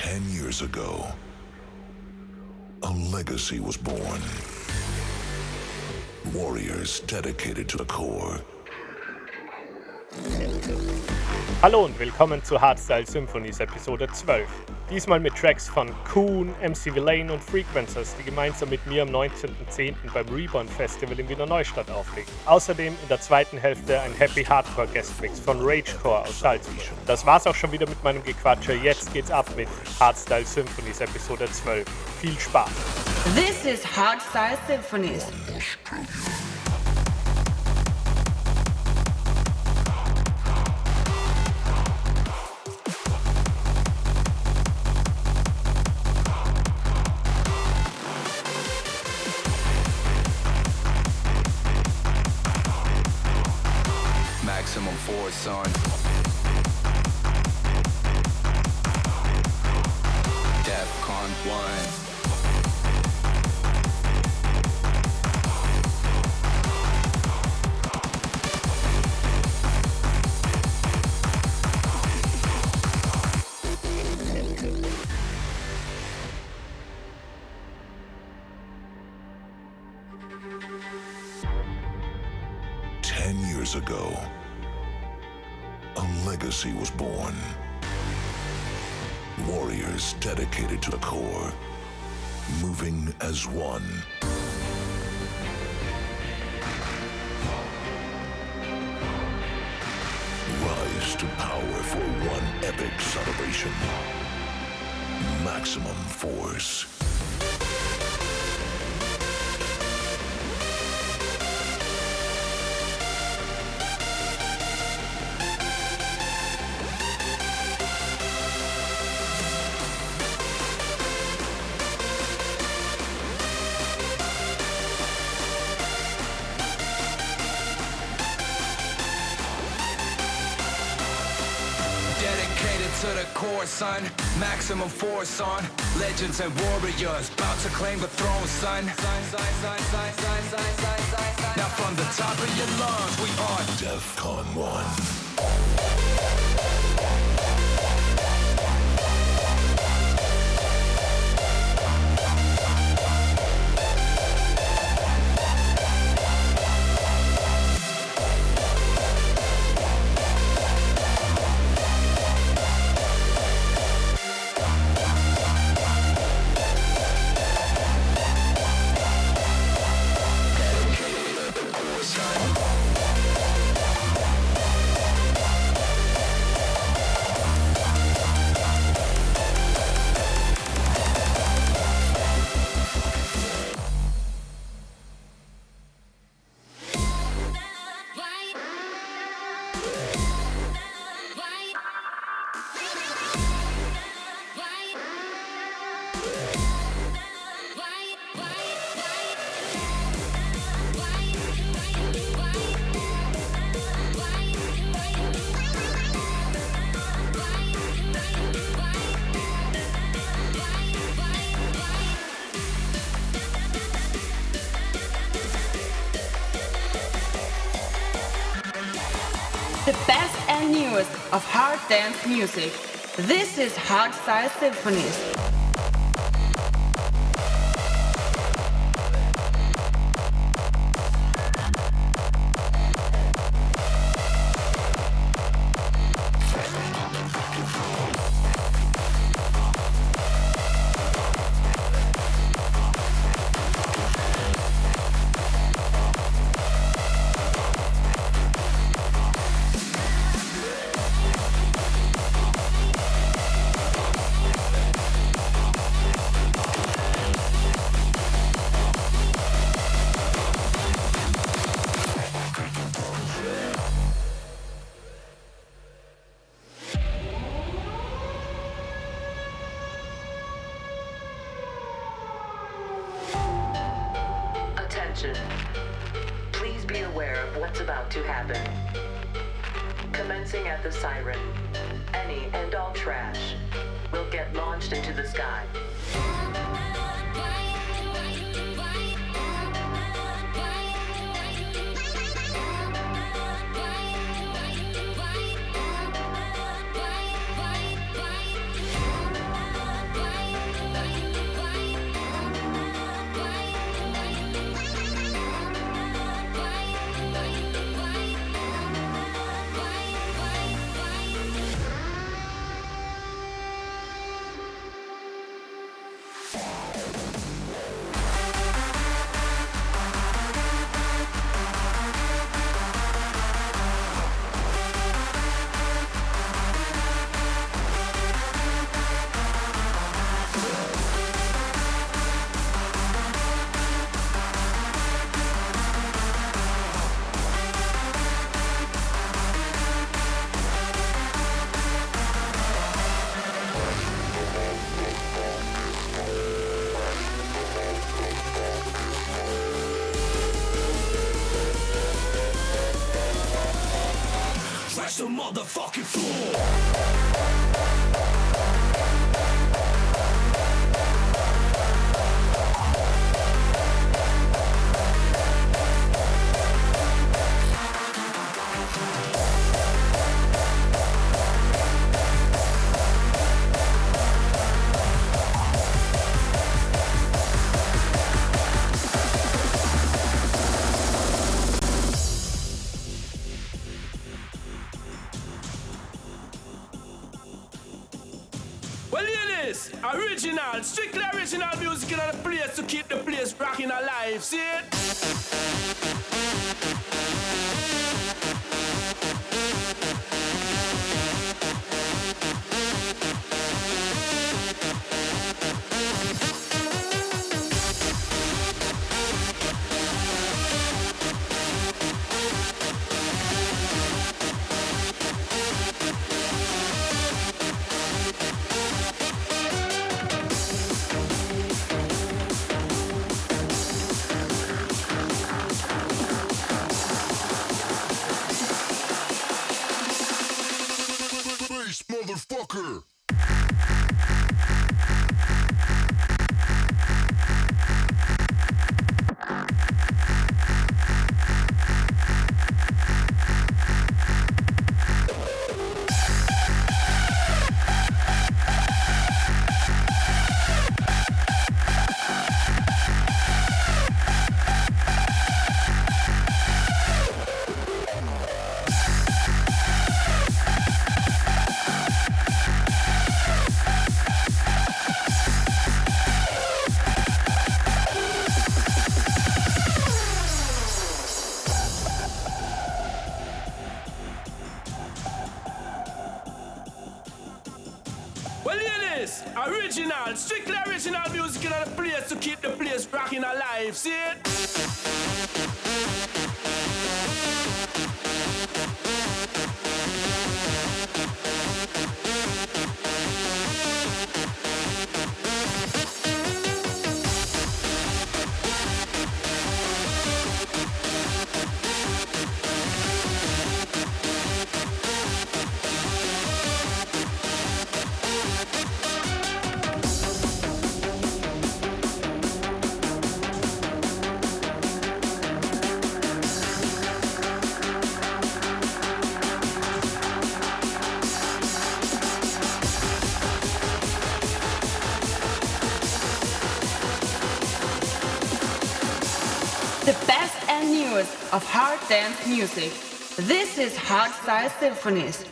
Ten years ago, a legacy was born. Warriors dedicated to the core. Hallo und willkommen zu Hardstyle Symphonies Episode 12. Diesmal mit Tracks von Kuhn, MC Villain und Frequencers, die gemeinsam mit mir am 19.10. beim Reborn Festival in Wiener Neustadt auflegen. Außerdem in der zweiten Hälfte ein Happy Hardcore Guestmix von Ragecore aus Salzburg. Das war's auch schon wieder mit meinem Gequatsche. Jetzt geht's ab mit Hardstyle Symphonies Episode 12. Viel Spaß! This is Hardstyle Symphonies. Son. Maximum force on. Legends and warriors. About to claim the throne, son. Now from the top of your lungs, we are DEFCON 1. Dance music. This is Hardstyle Symphonies. motherfucking floor. Dance music. This is Hardstyle Symphonies.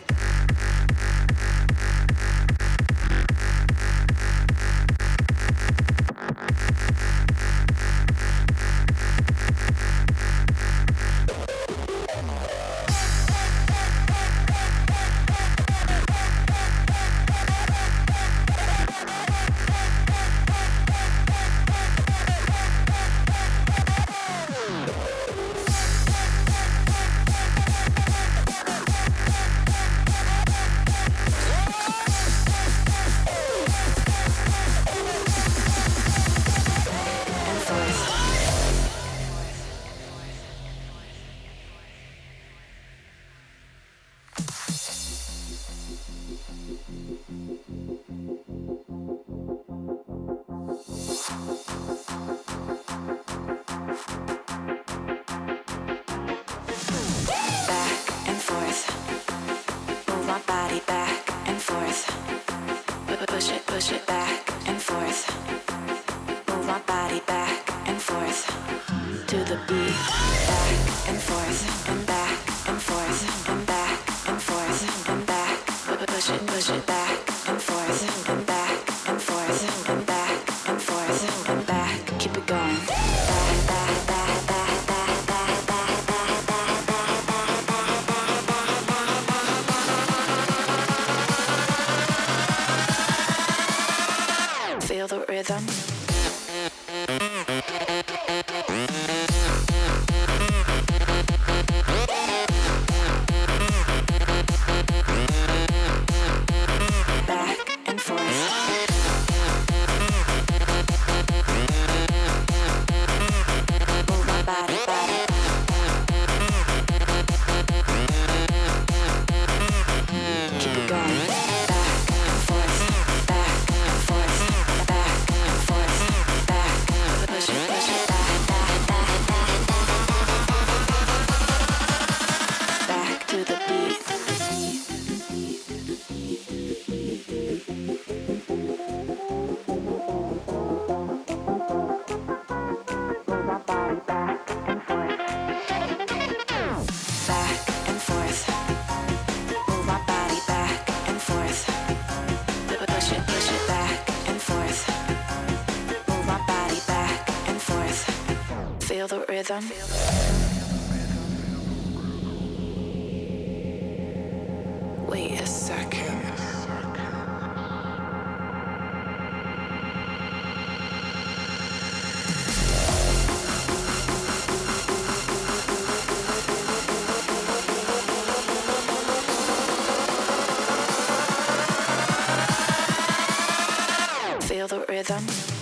Rhythm. Wait a second. Feel the rhythm.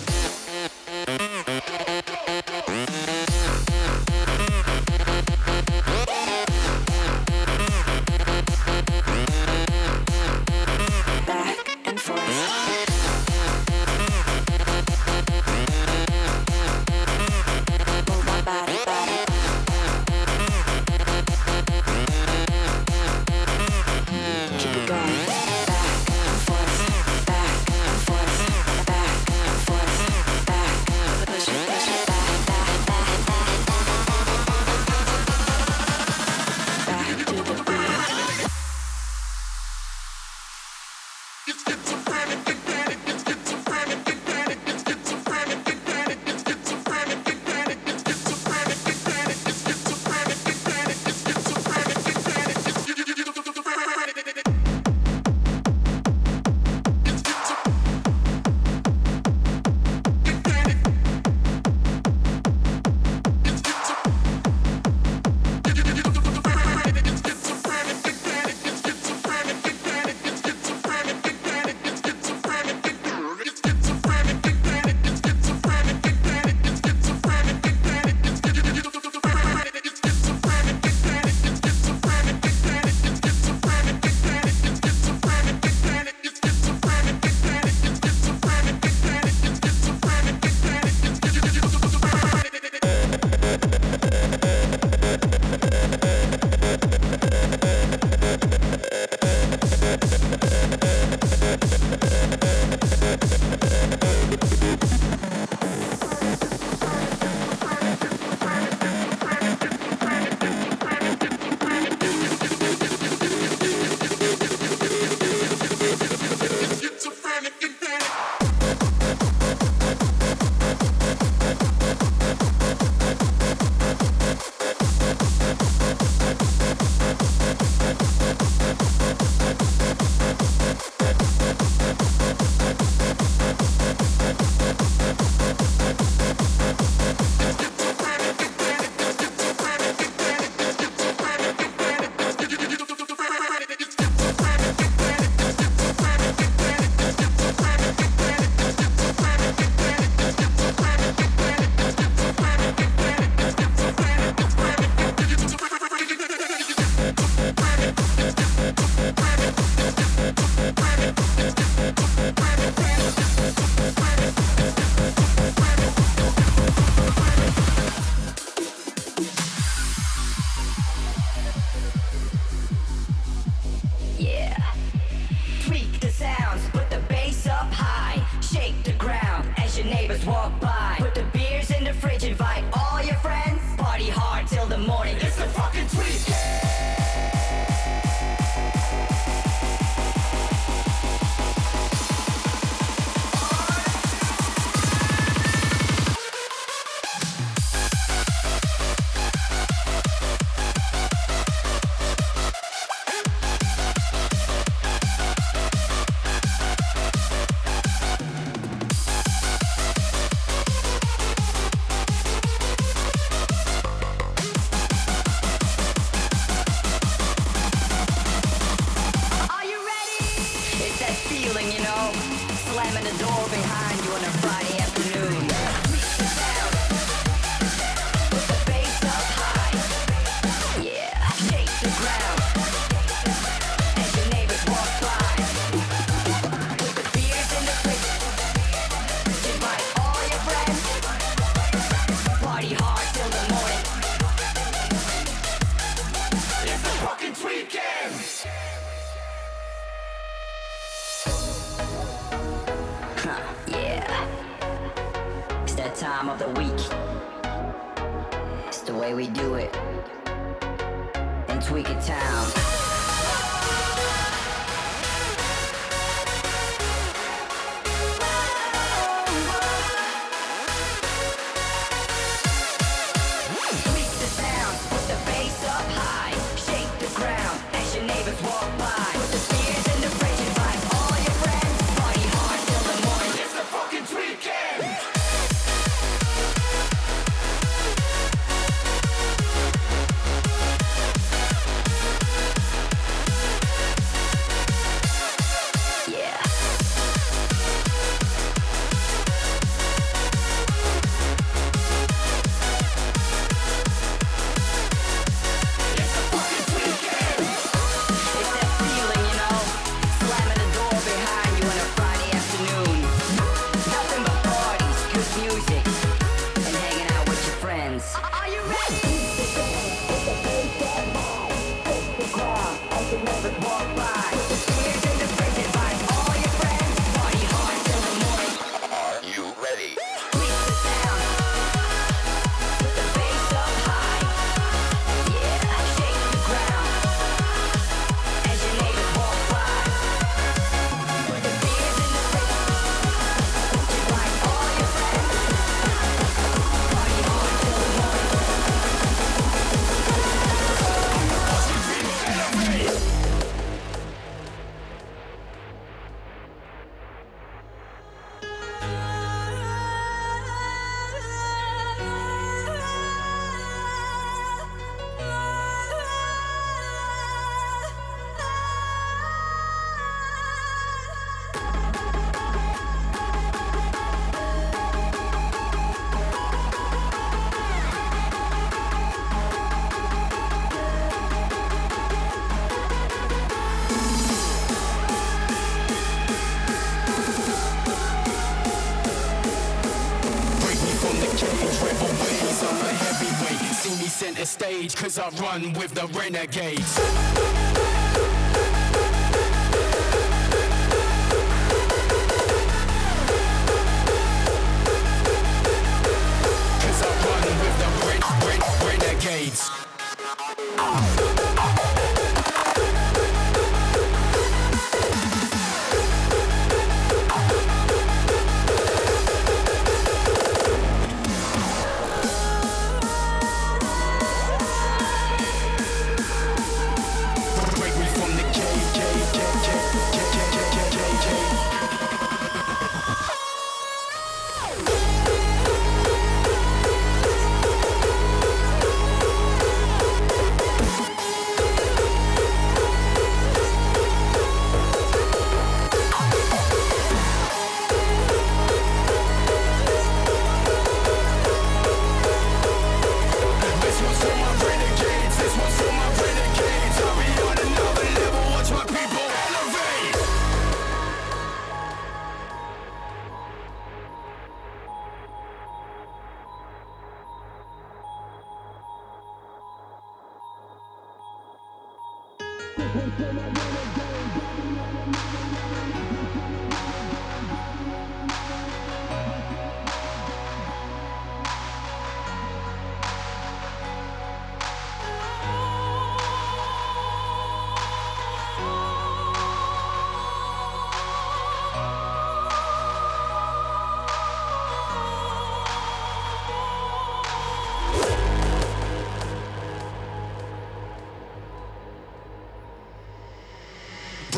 cause I run with the renegades.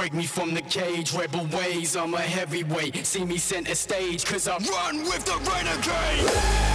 break me from the cage. Rebel ways, I'm a heavyweight. See me center stage, cause I run with the renegade.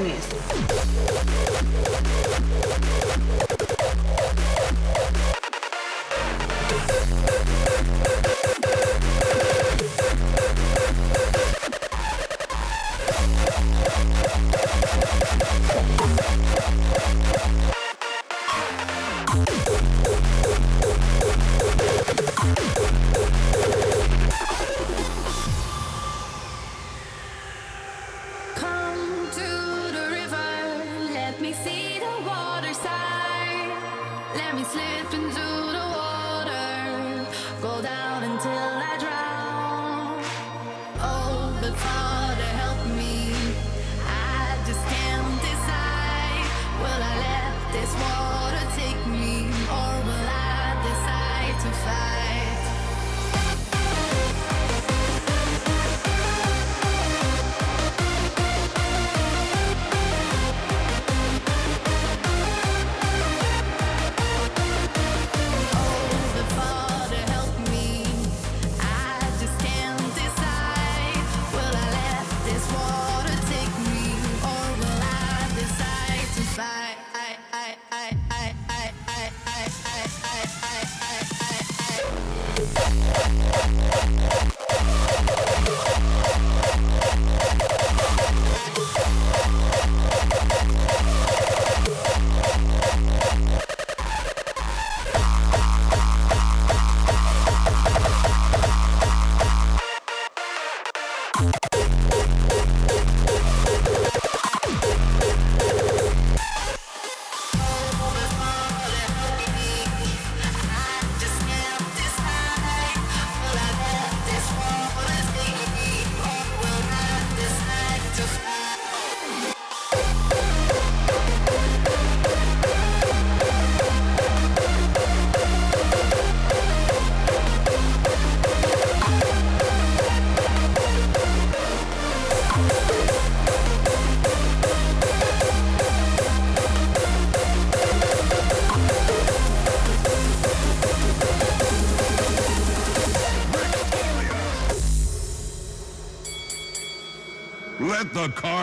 con.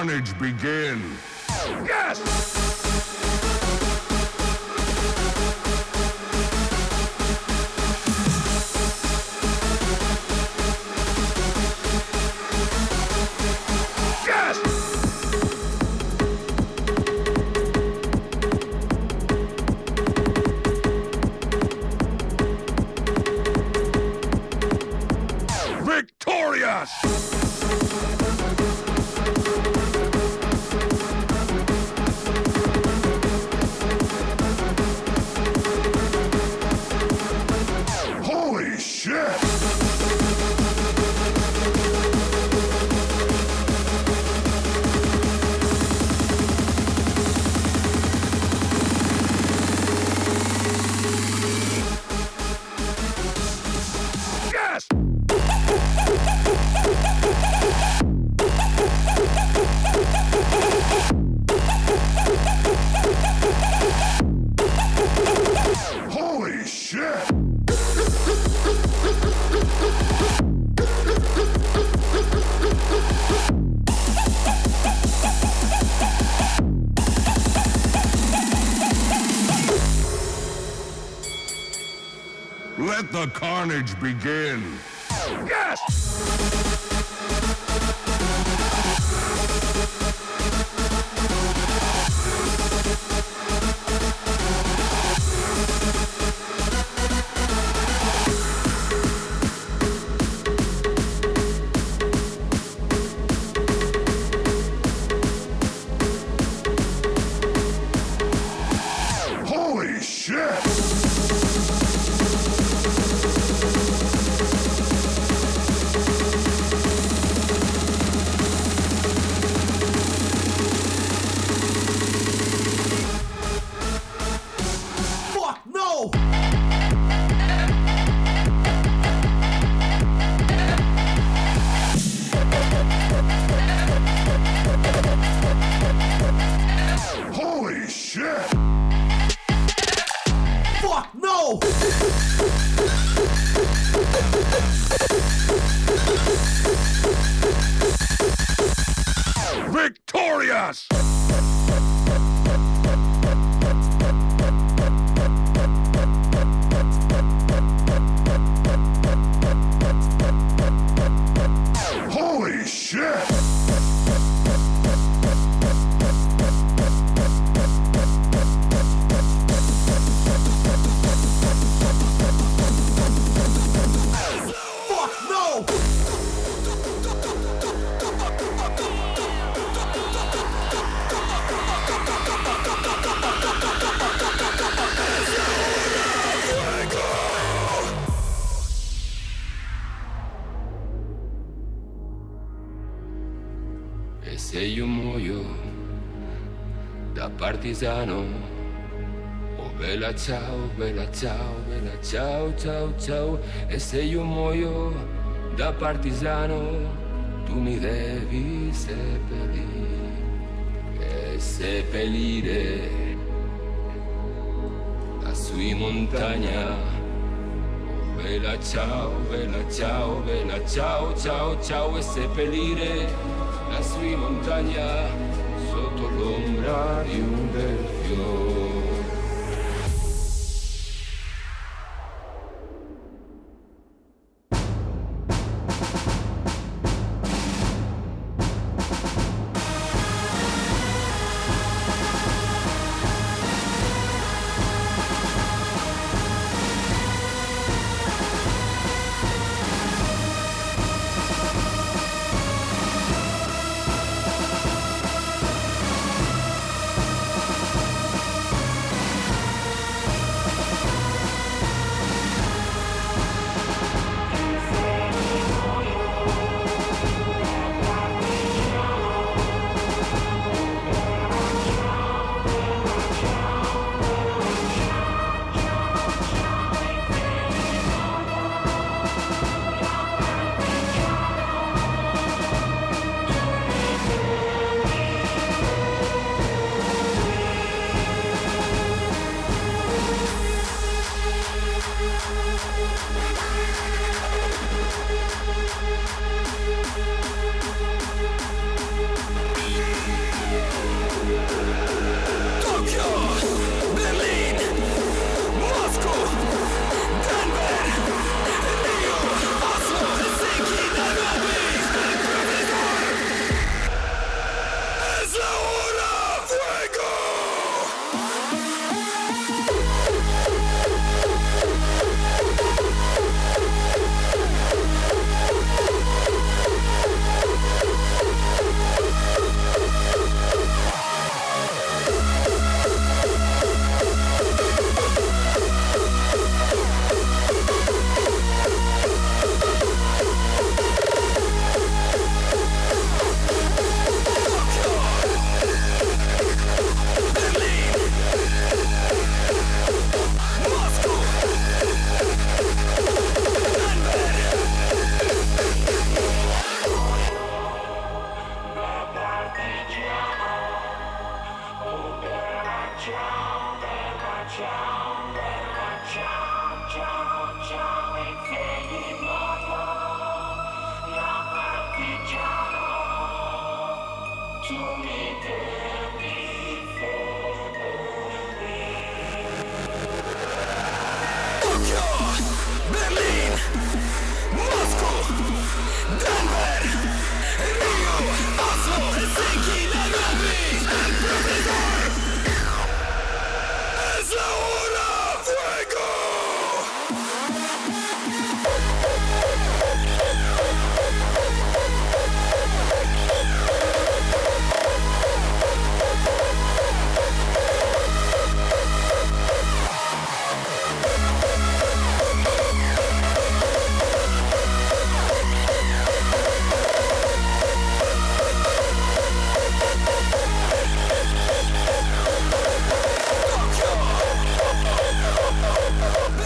Carnage begin. bridge. Ciao, ciao. E se io muoio da partigiano, tu mi devi seppellire, e seppellire lassù in montagna. Bella ciao, bella ciao, bella ciao, ciao, ciao e seppellire lassù in montagna sotto l'ombra di un bel child.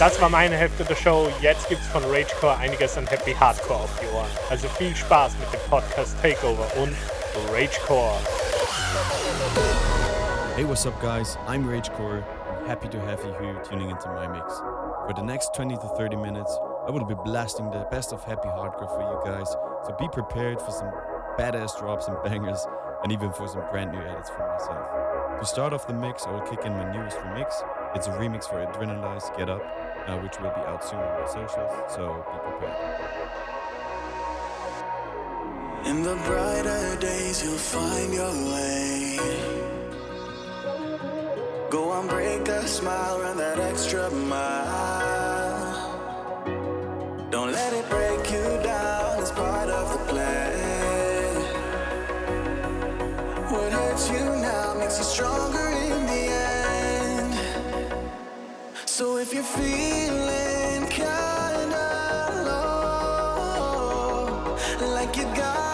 Das war meine Hälfte der Show. Jetzt gibt's von Ragecore einiges an Happy Hardcore auf die Ohren. Also viel Spaß mit dem Podcast Takeover und Ragecore. Hey, what's up, guys? I'm Ragecore. I'm happy to have you here tuning into my mix. For the next 20 to 30 minutes, I will be blasting the best of happy hardcore for you guys. So be prepared for some badass drops and bangers, and even for some brand new edits from myself. To start off the mix, I will kick in my newest remix. It's a remix for Adrenalize Get Up, uh, which will be out soon on my socials, so be prepared. In the brighter days, you'll find your way. Go on, break a smile, run that extra mile. Don't let it break you down, it's part of the plan. What hurts you now makes you stronger if you're feeling kinda low, like you got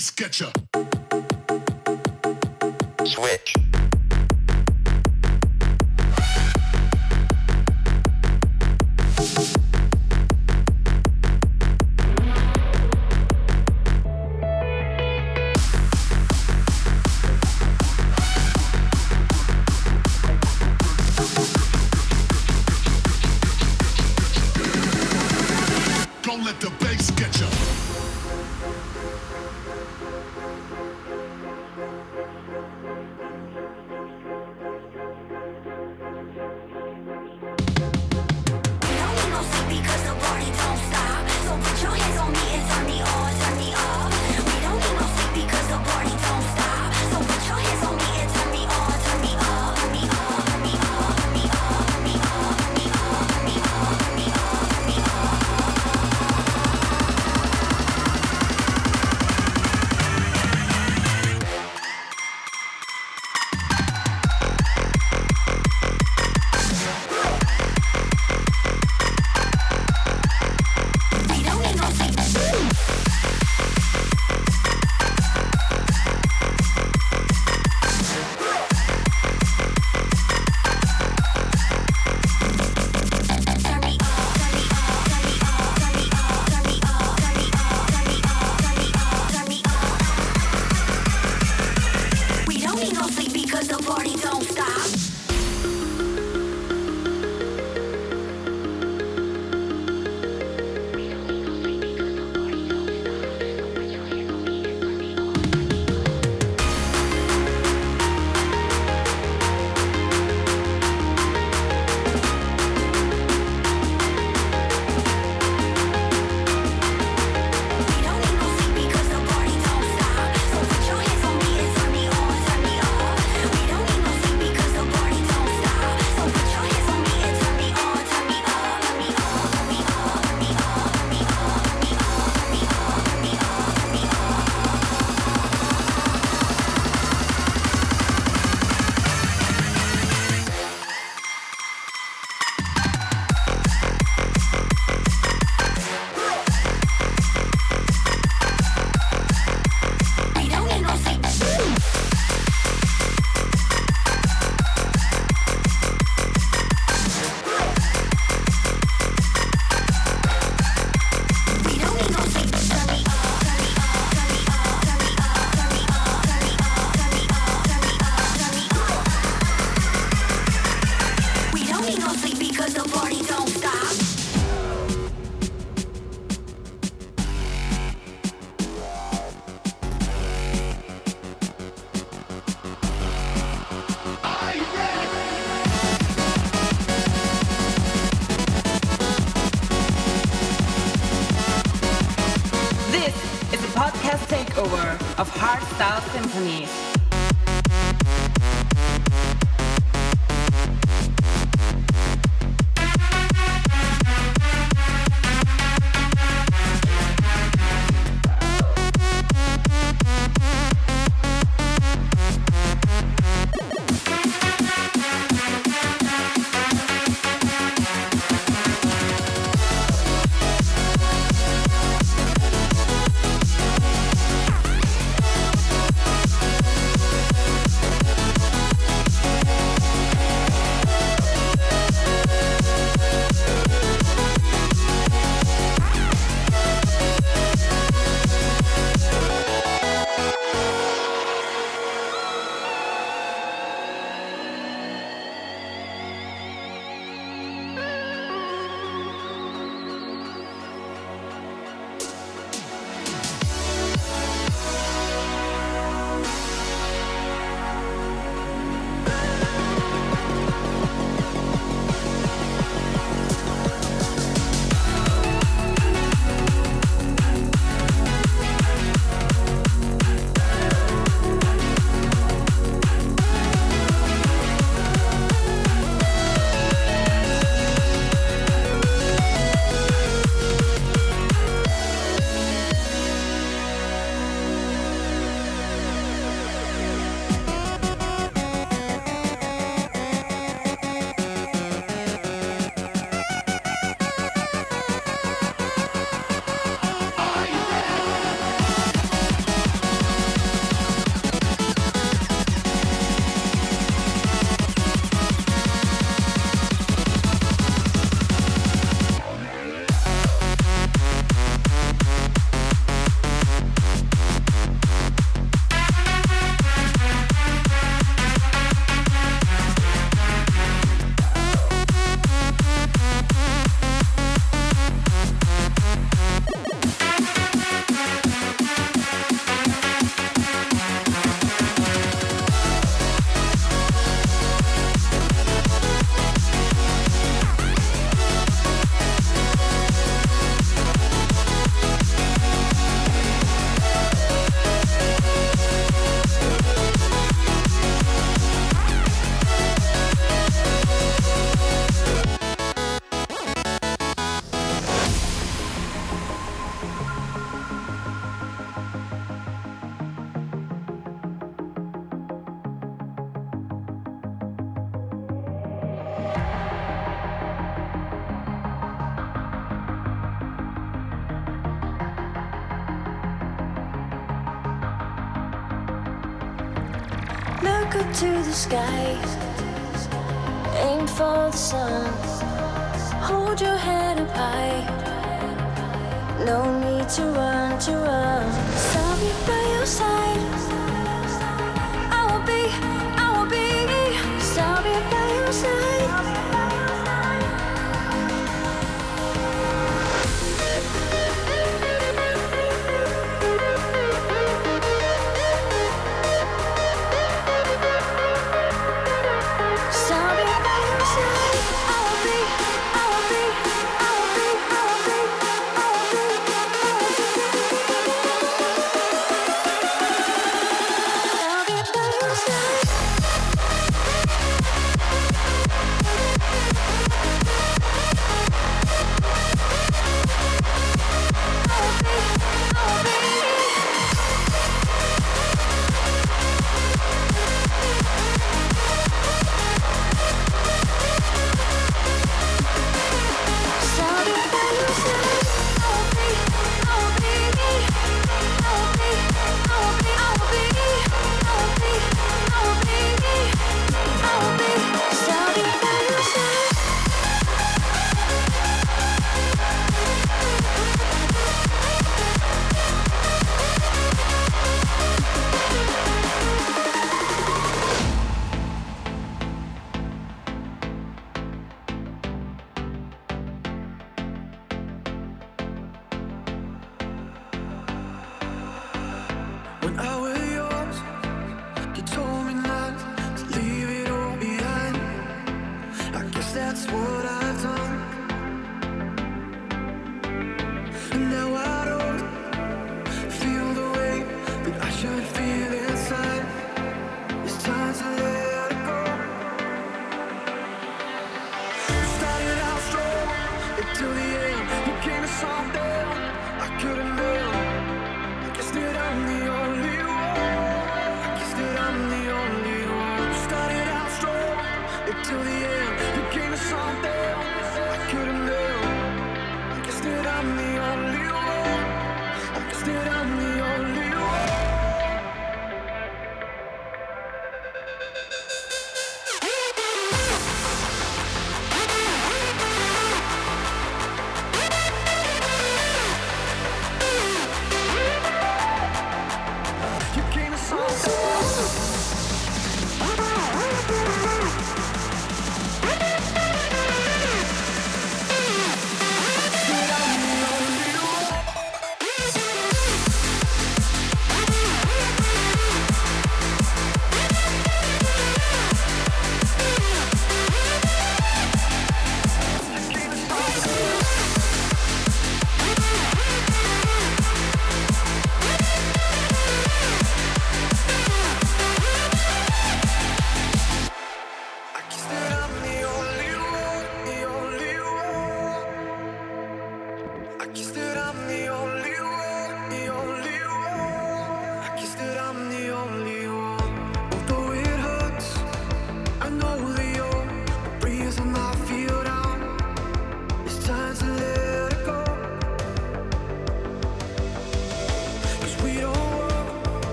Space Sketcher. Switch. no sleep because the party don't stop.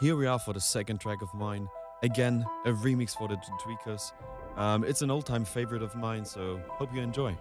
here we are for the second track of mine. Again, a remix for Da Tweekaz. Um, it's an old time favorite of mine, so hope you enjoy.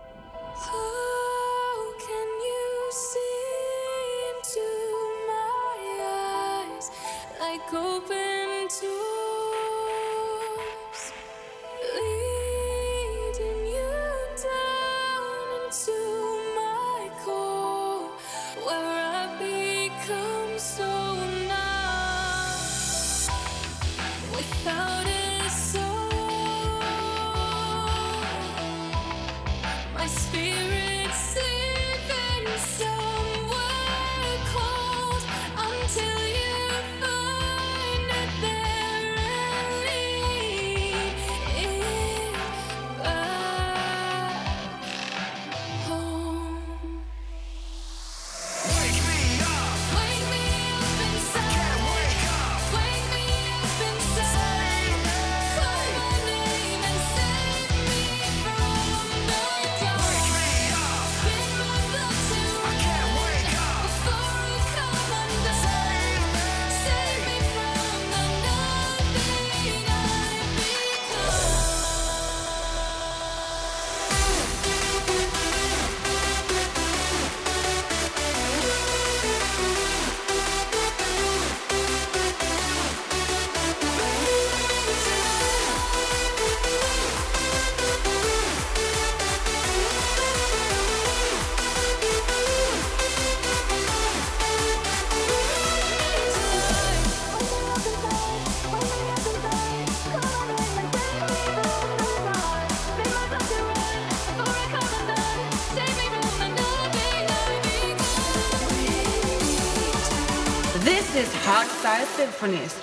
Symphonies. Don't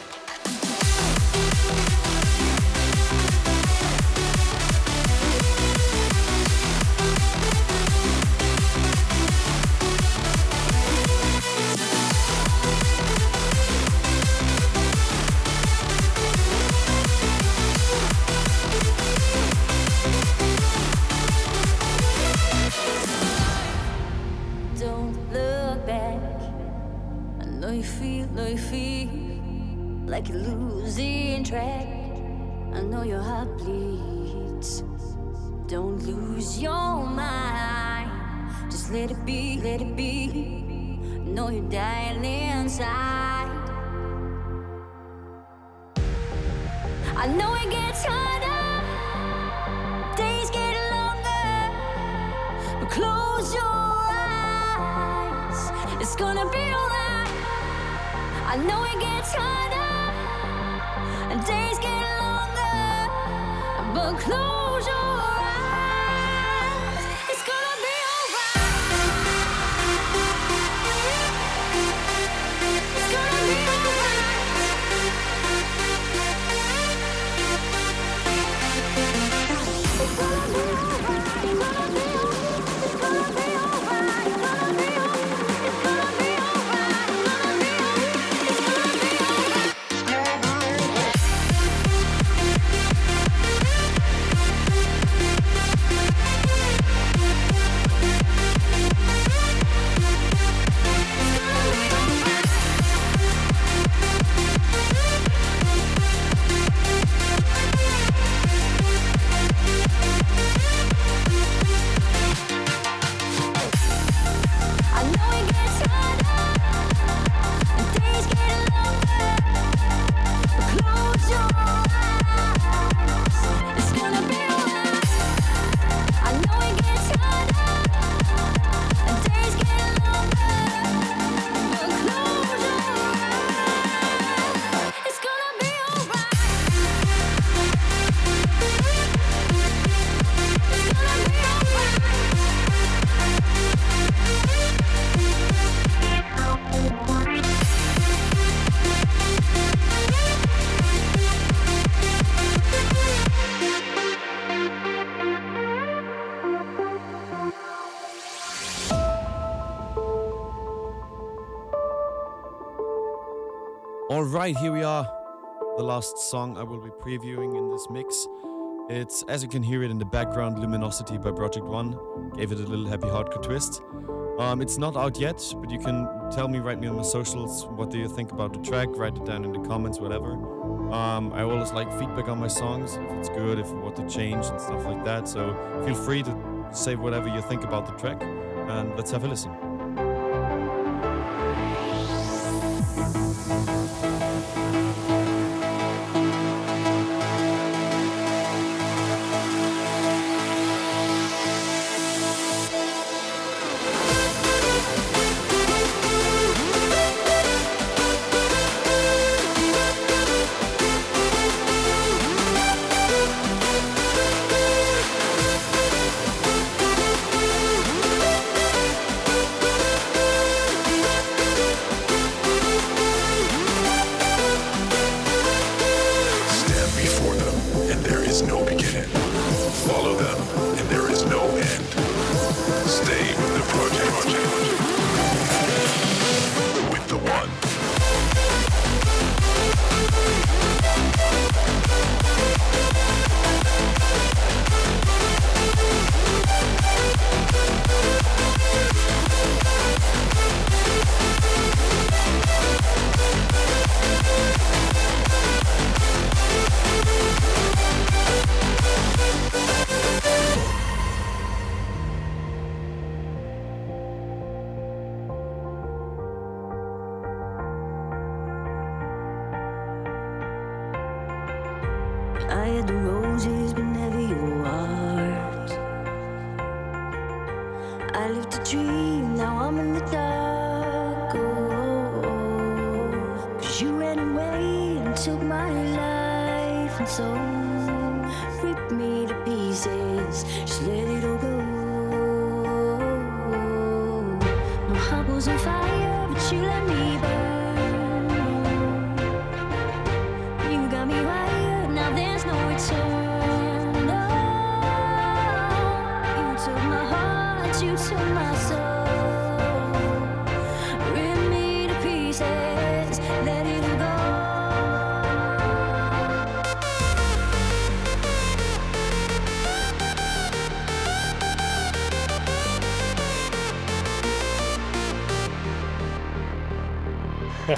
close right, here we are. The last song I will be previewing in this mix. It's, as you can hear it in the background, Luminosity by Project One. Gave it a little happy hardcore twist. Um, it's not out yet, but you can tell me, write me on my socials, what do you think about the track? Write it down in the comments, whatever. Um, I always like feedback on my songs, if it's good, if what to change and stuff like that. So feel free to say whatever you think about the track, and let's have a listen. On fire, but you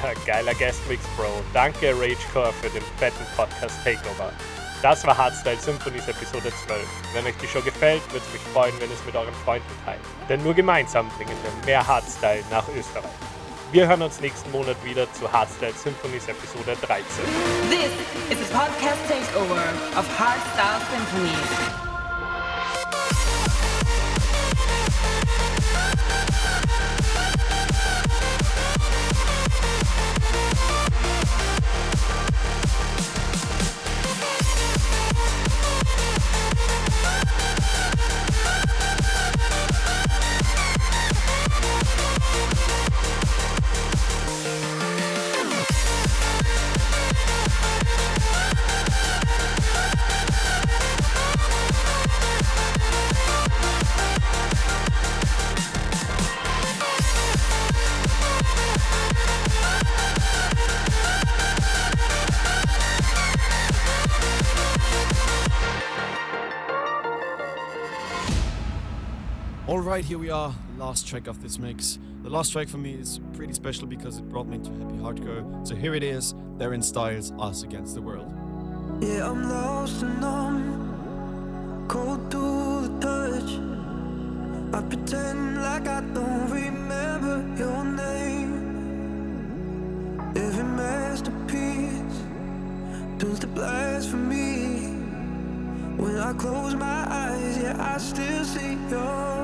Geiler Guestmix, Bro. Danke, Ragecore, für den fetten Podcast Takeover. Das war Hardstyle Symphonies Episode 12. Wenn euch die Show gefällt, würde es mich freuen, wenn ihr es mit euren Freunden teilt. Denn nur gemeinsam bringen wir mehr Hardstyle nach Österreich. Wir hören uns nächsten Monat wieder zu Hardstyle Symphonies Episode 13. This is a podcast takeover of Hardstyle Symphony. Are, last track of this mix. The last track for me is pretty special because it brought me to happy hardcore. So here it is, Darren Styles, Us Against the World. Yeah, I'm lost and numb, cold to the touch. I pretend like I don't remember your name. Every masterpiece turns to blasphemy. When I close my eyes, yeah, I still see your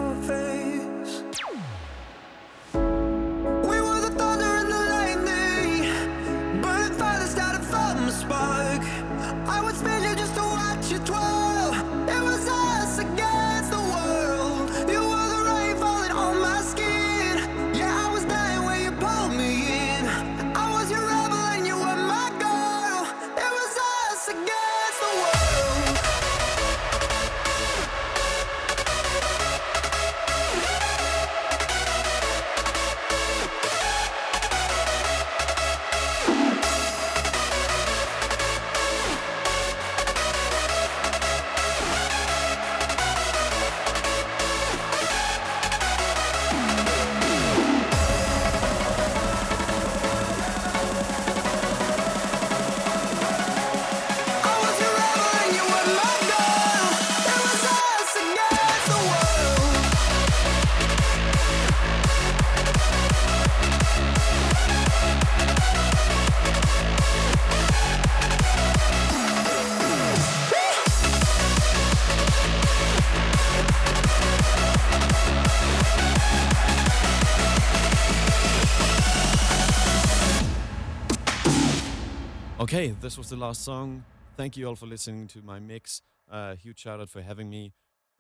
This was the last song. Thank you all for listening to my mix. Uh, huge shout out for having me.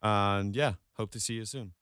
And yeah, hope to see you soon.